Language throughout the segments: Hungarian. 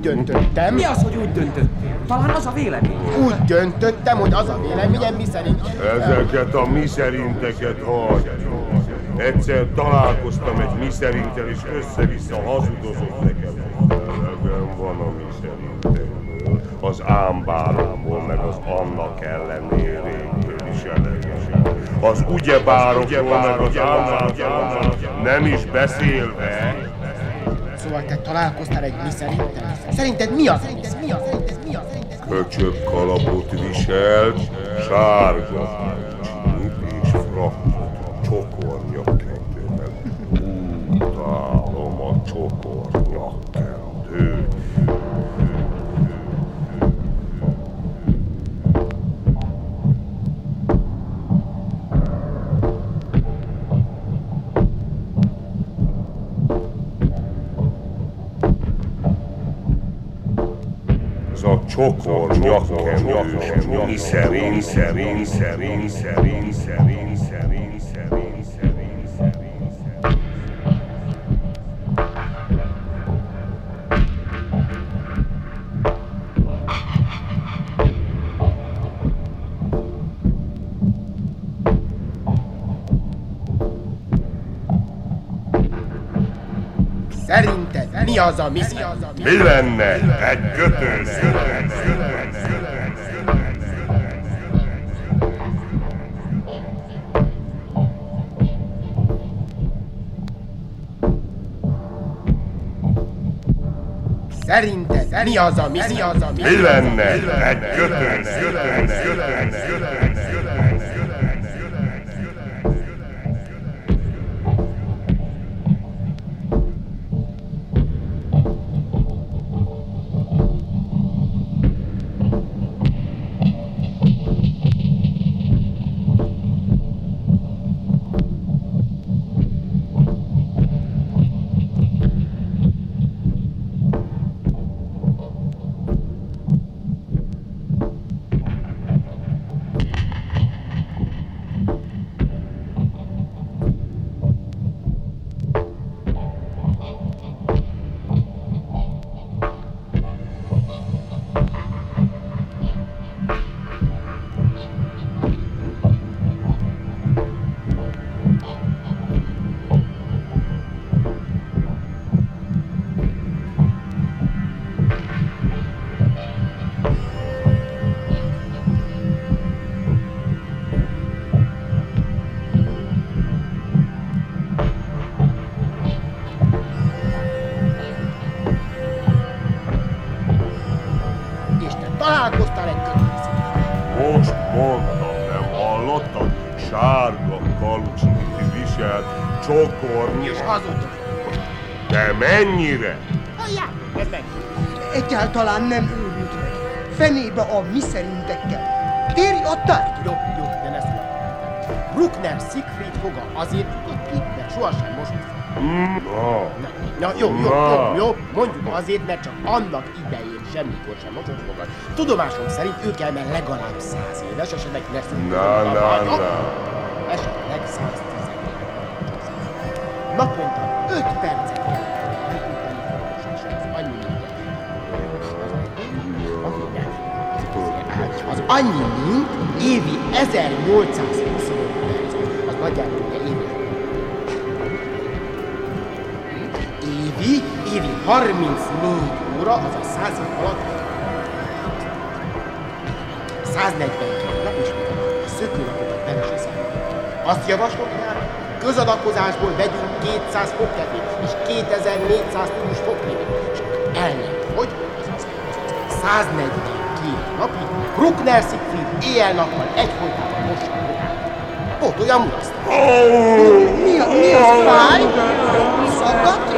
döntöttem. Mi az, hogy úgy döntöttél? Talán az a vélemény. Úgy döntöttem, hogy az a véleményem, mi szerint... Ezeket a mi szerinteket hagy. Egyszer találkoztam egy mi szerintel, és össze-vissza hazudozott nekem. Elegem van a mi szerintekből, az ámbáromból, meg az annak ellenérékből is elegem. Az ugyebárokból, meg az ámbárokból, nem is beszélve. Találkoztál egy mi szerintem? Szerinted mi az? Mi az? Mi az? Mi kalapot viselt, sárga a csokor nyakkendős, mi szerint, szerint, szerint, szerint, szerint, szerint, szerint, mi az, ami... Mi lenne egy götősz? Szerinted mi az, ami... Mi lenne egy götősz? A tárgyra. De szólj. Bruckner Siegfried foga azért jutott ki, mert sohasem most. Na, Na, jó, jó, jó, jó, mondjuk azért, mert csak annak idején semmikor sem mocsot fogad. Tudomásom szerint ő kell, mert legalább száz éves, esetleg lesz. na, na, na. Esetleg 110 Naponta 5 percet kell. Az annyi, mint évi 1825 perc. Az nagyjából ugye évi. Évi, évi 34 óra, azaz 100 év alatt 142 nap és a szökőnapokat nem is hiszem. Azt javaslom, hogy közadakozásból vegyünk 200 fogkefét és 2400 tudós fogkefét. És elment, hogy? Azaz, azaz 142 napig Bruckner Siegfried éjjel-nappal egyfolytában mossa a fogát. Pótolja a mulasztát. Mi, a, mi az fáj? Szakadt?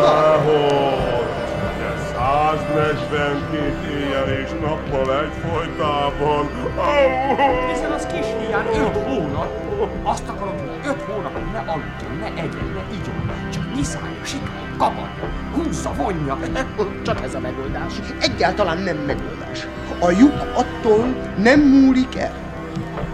Dehogy, de 142 éjjel és nappal egyfolytában. Hiszen az kis hiány öt hónap. Azt akarod, hogy öt hónapot ne aludjon, ne egyen, ne igyon. Csak nyiszálja, sikálja, kaparja, húzza, vonja. Csak ez a megoldás. Egyáltalán nem megoldás. A lyuk attól nem múlik el.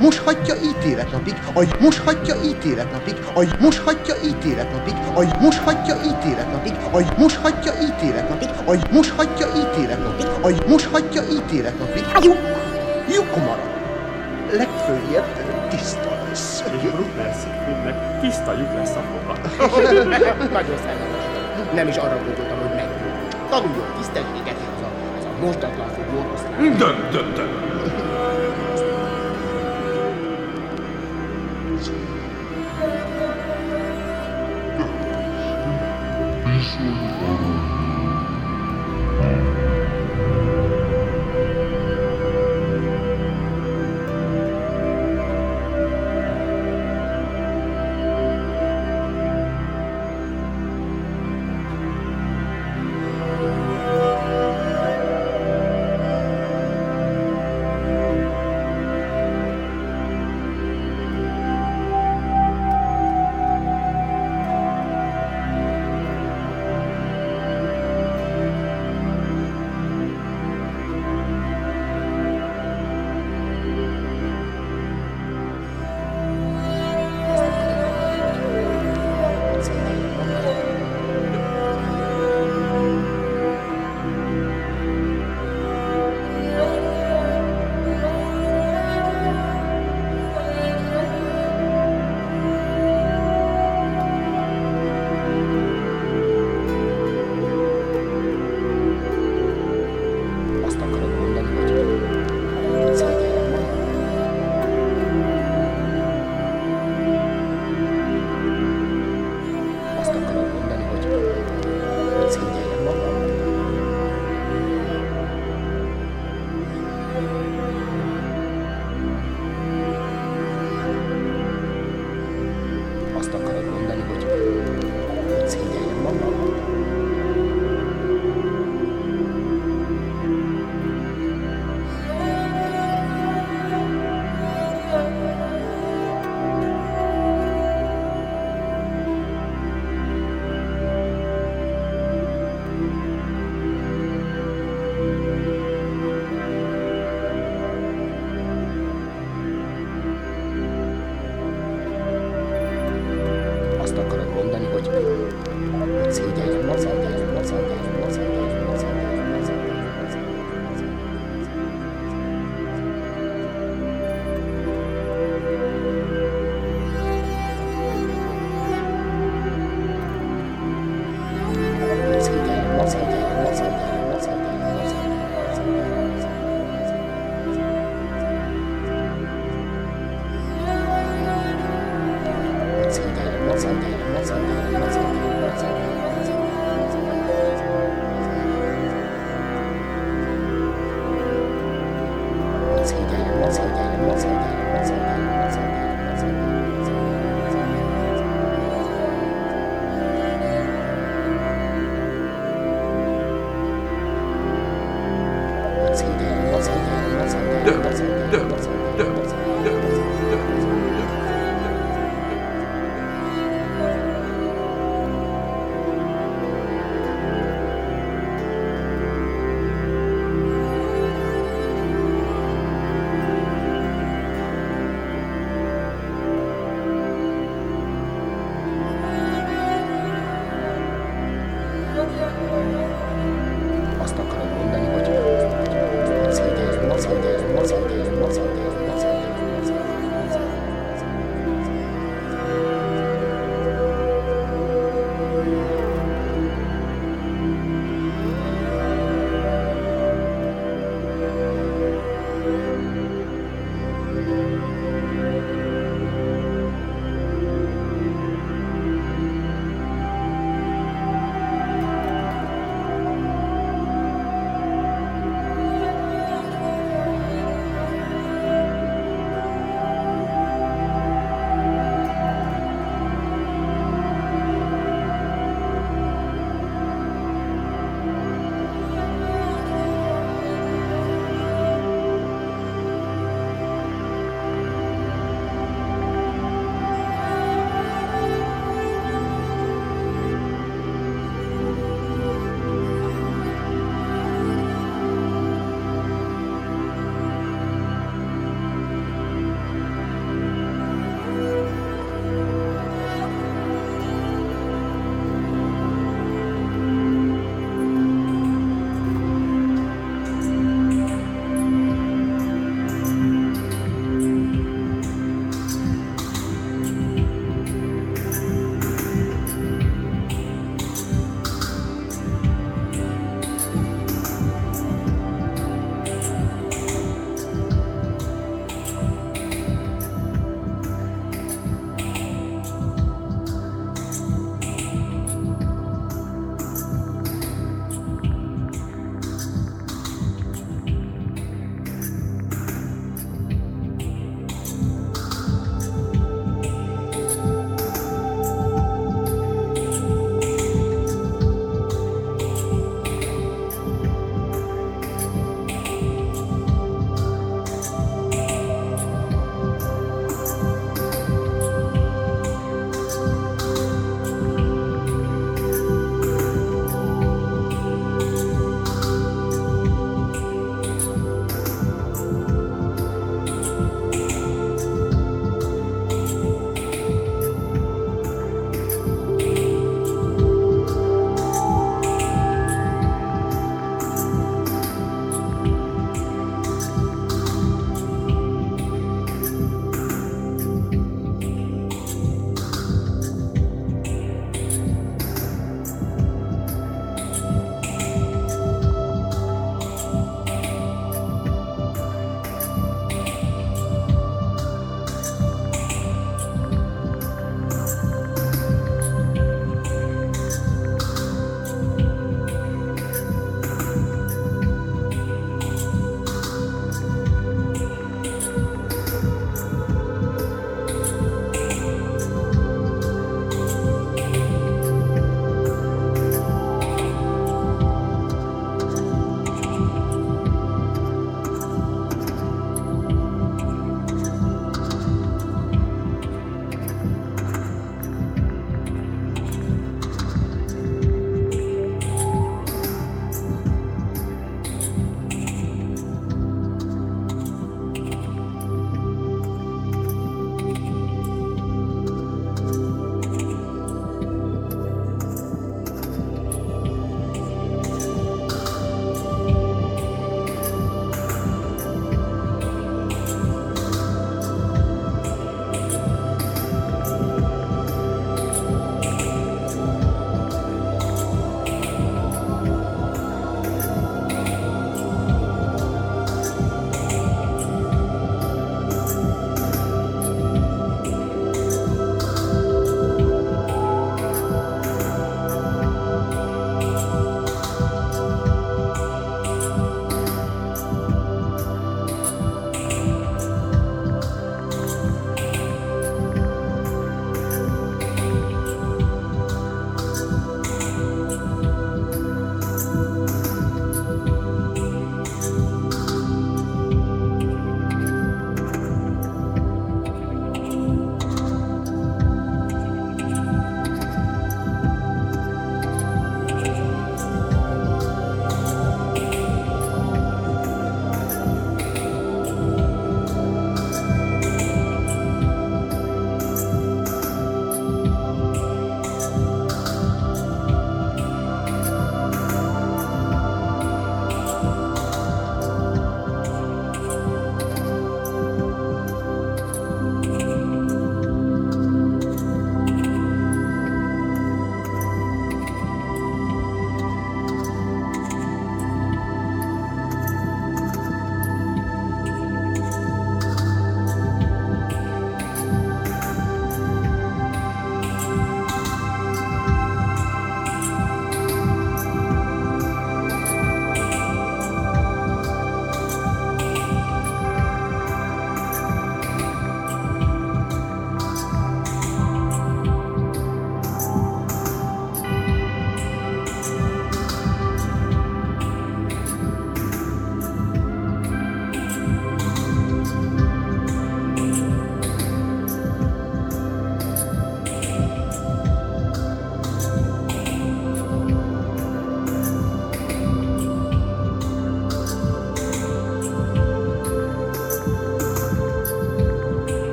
moshatja ítéletnapig, a moshatja ítéletnapig, a moshatja ítéletnapig, a moshatja ítéletnapig, a moshatja ítéletnapig, a moshatja ítéletnapig, a moshatja ítéletnapig. Lyuk, lyuk marad. Legfőjebb tiszta lesz. Bruckner Siegfriednek tiszta lyuk lesz a foga. Nagyon szerelmes. Nem is arra gondoltam, hogy megjön. Tanuljon tisztességet, ez a, ez a mosdatlan fogú oroszlán. Dön, dön, dön. دهبر دهبر دهبر دهبر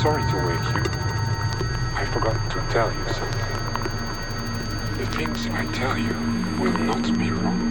sorry to wake you. I forgot to tell you something. The things I tell you will not be wrong.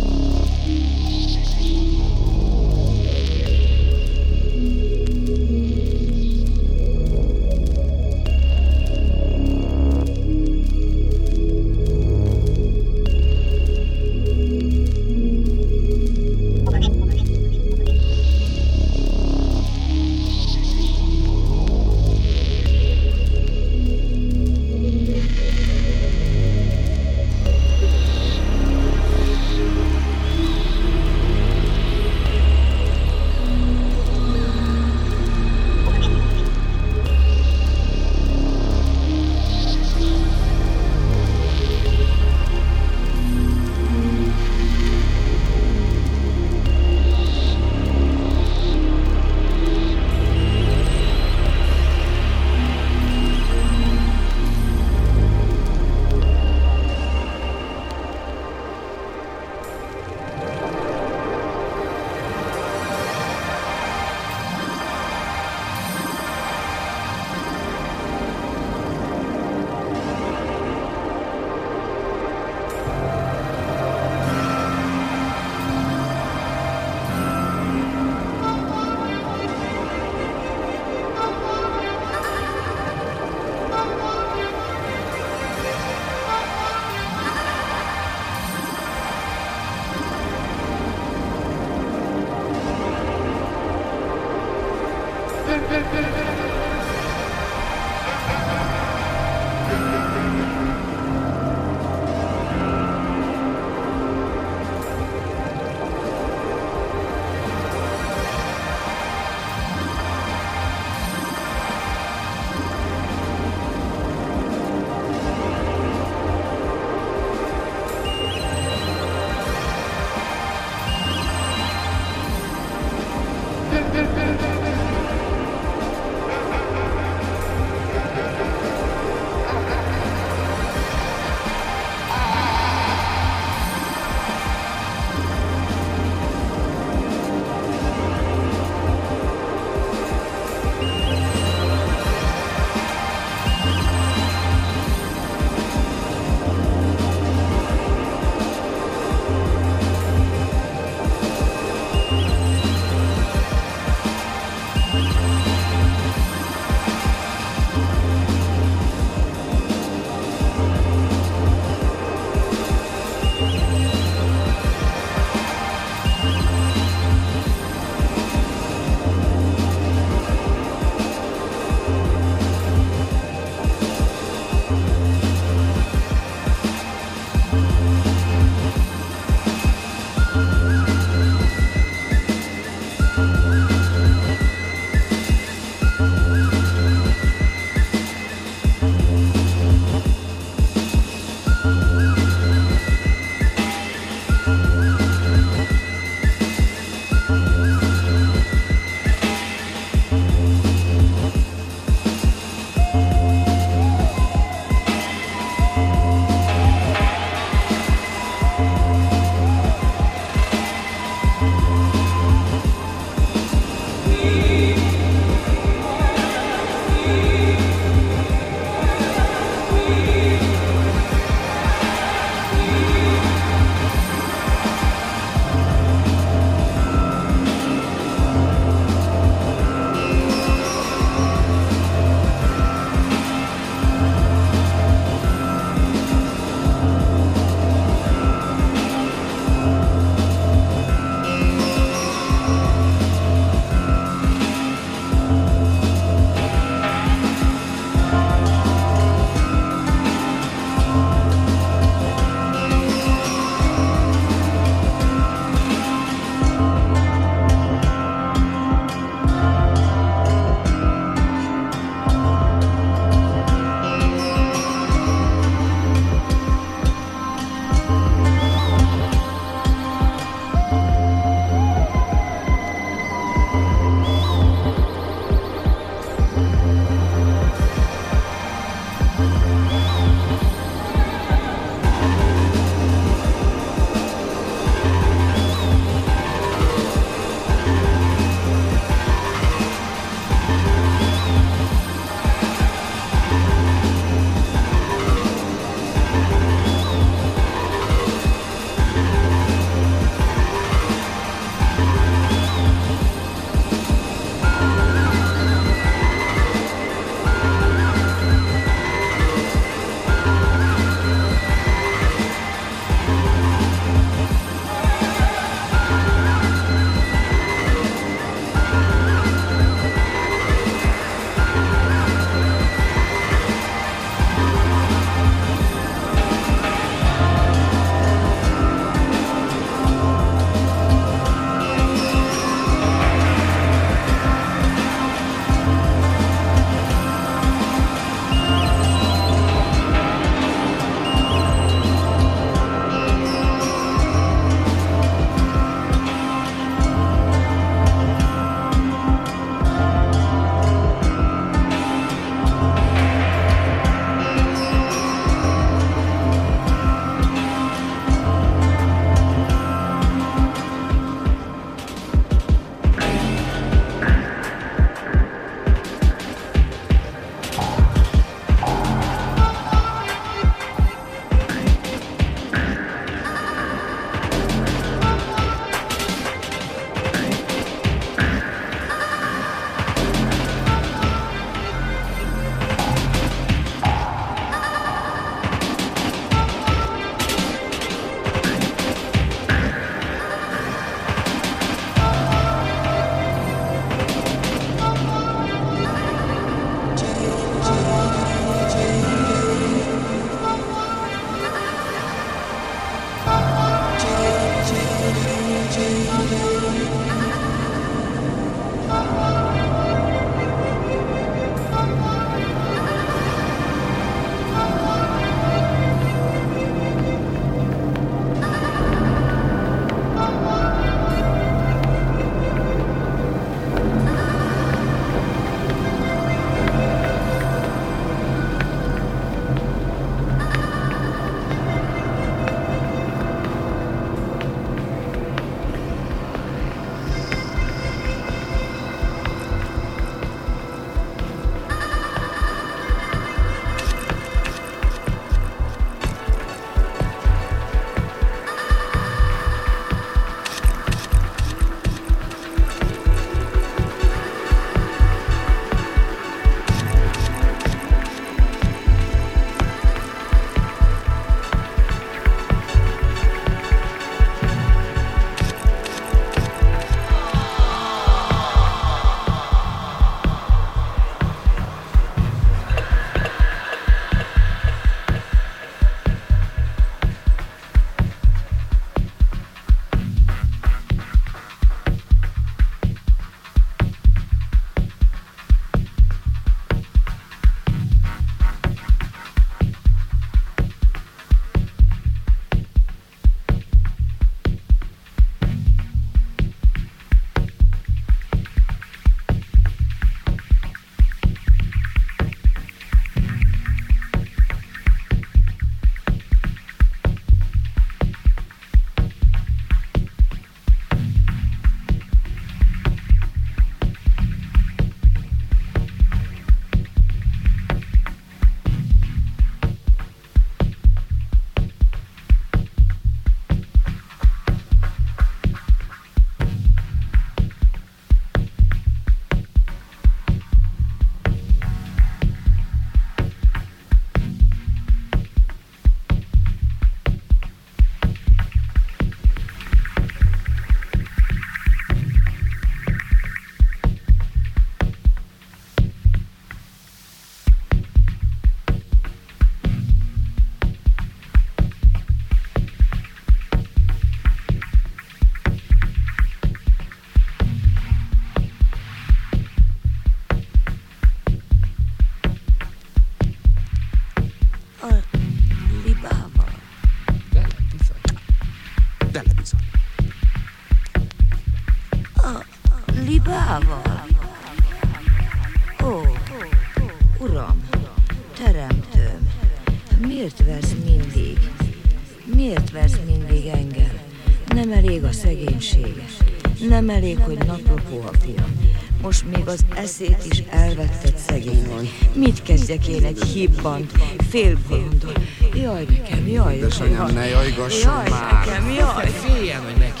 elég, hogy naplopó a fiam. Most még az eszét is elvetted szegény van. Mit kezdjek én egy hibbant, félbolondon? Jaj nekem, jaj. Édesanyám, ne jajgasson jaj, már. Jaj nekem, jaj. Féljen, hogy neki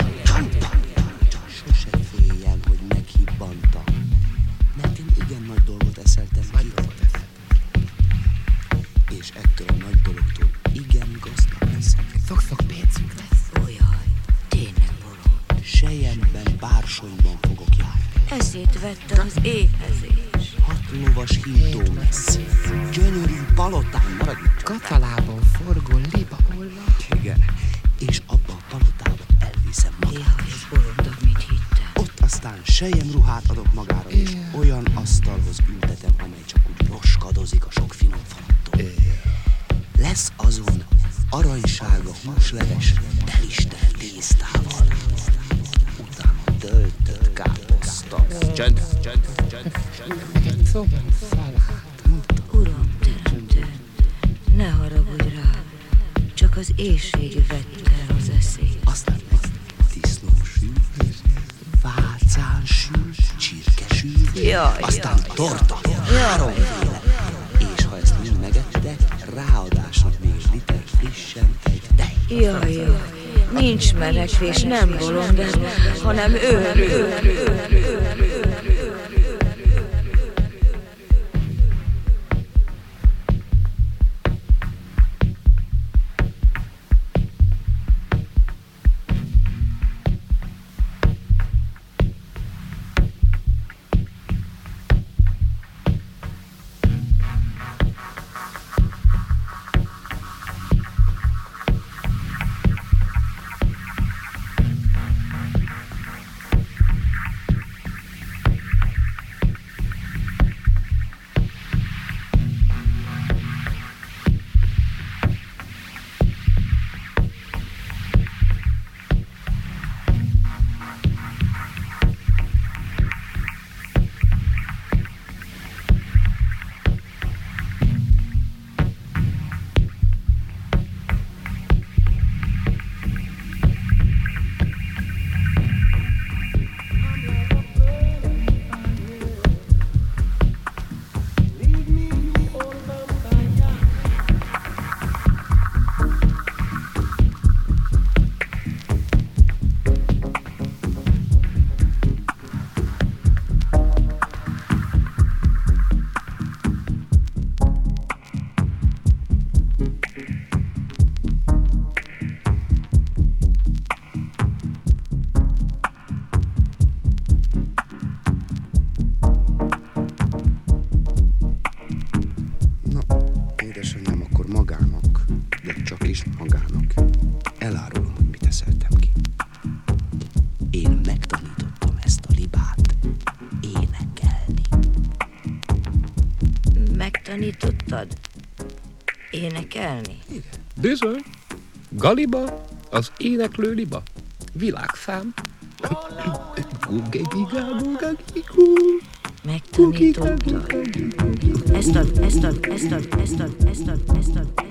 énekelni? Igen. Bizony. Galiba, az éneklő liba. Világszám. Megtanítottad. Ezt ad, ezt ad, ezt ad, ezt ad, ezt ad, ezt ad, ezt ad.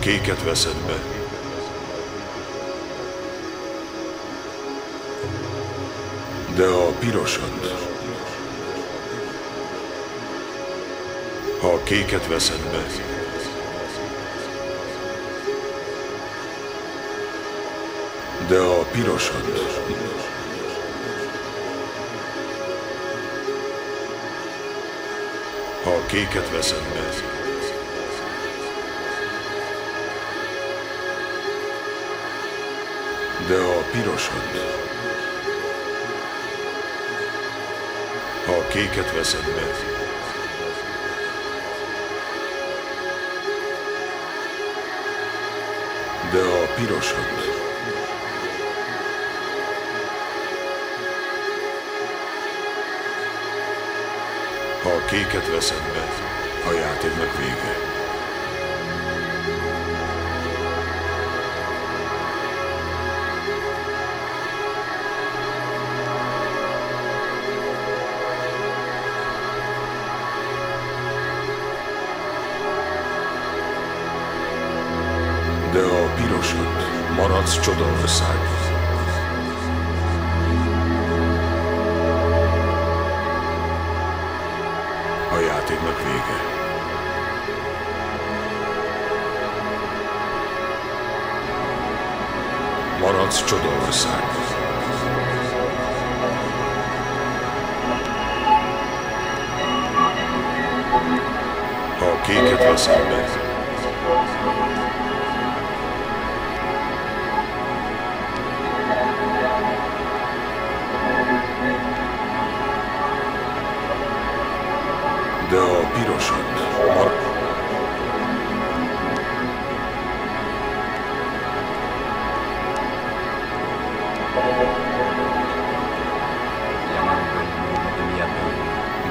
Kéket veszed be, de a pirosat, ha a kéket veszed be, de a pirosat, ha a kéket veszed be, de ha a kéket veszed be, de ha a pirosat, ha a kéket veszed be, a játéknak vége. Maradsz csodaországban. A játéknak vége. Maradsz csodaországban. Ha a kéket veszed be,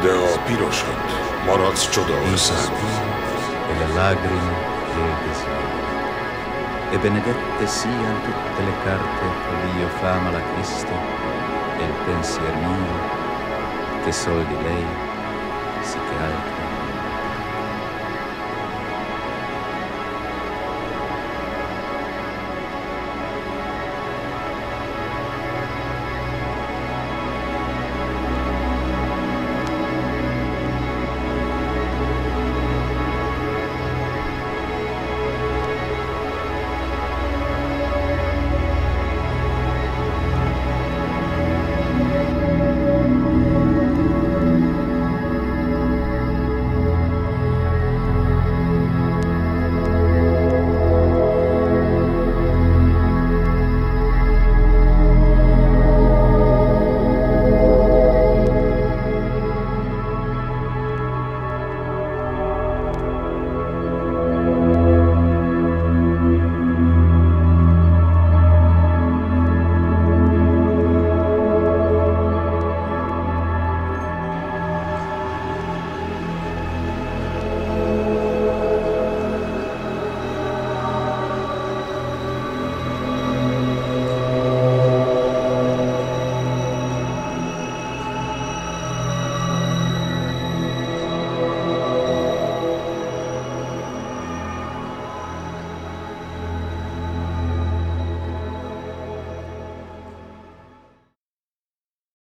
De a pirosat maradsz csodaországban. e le lagrime e il desiderio. E benedette siano tutte le carte che Dio fama la Cristo e il pensier mio che sol di lei si che altri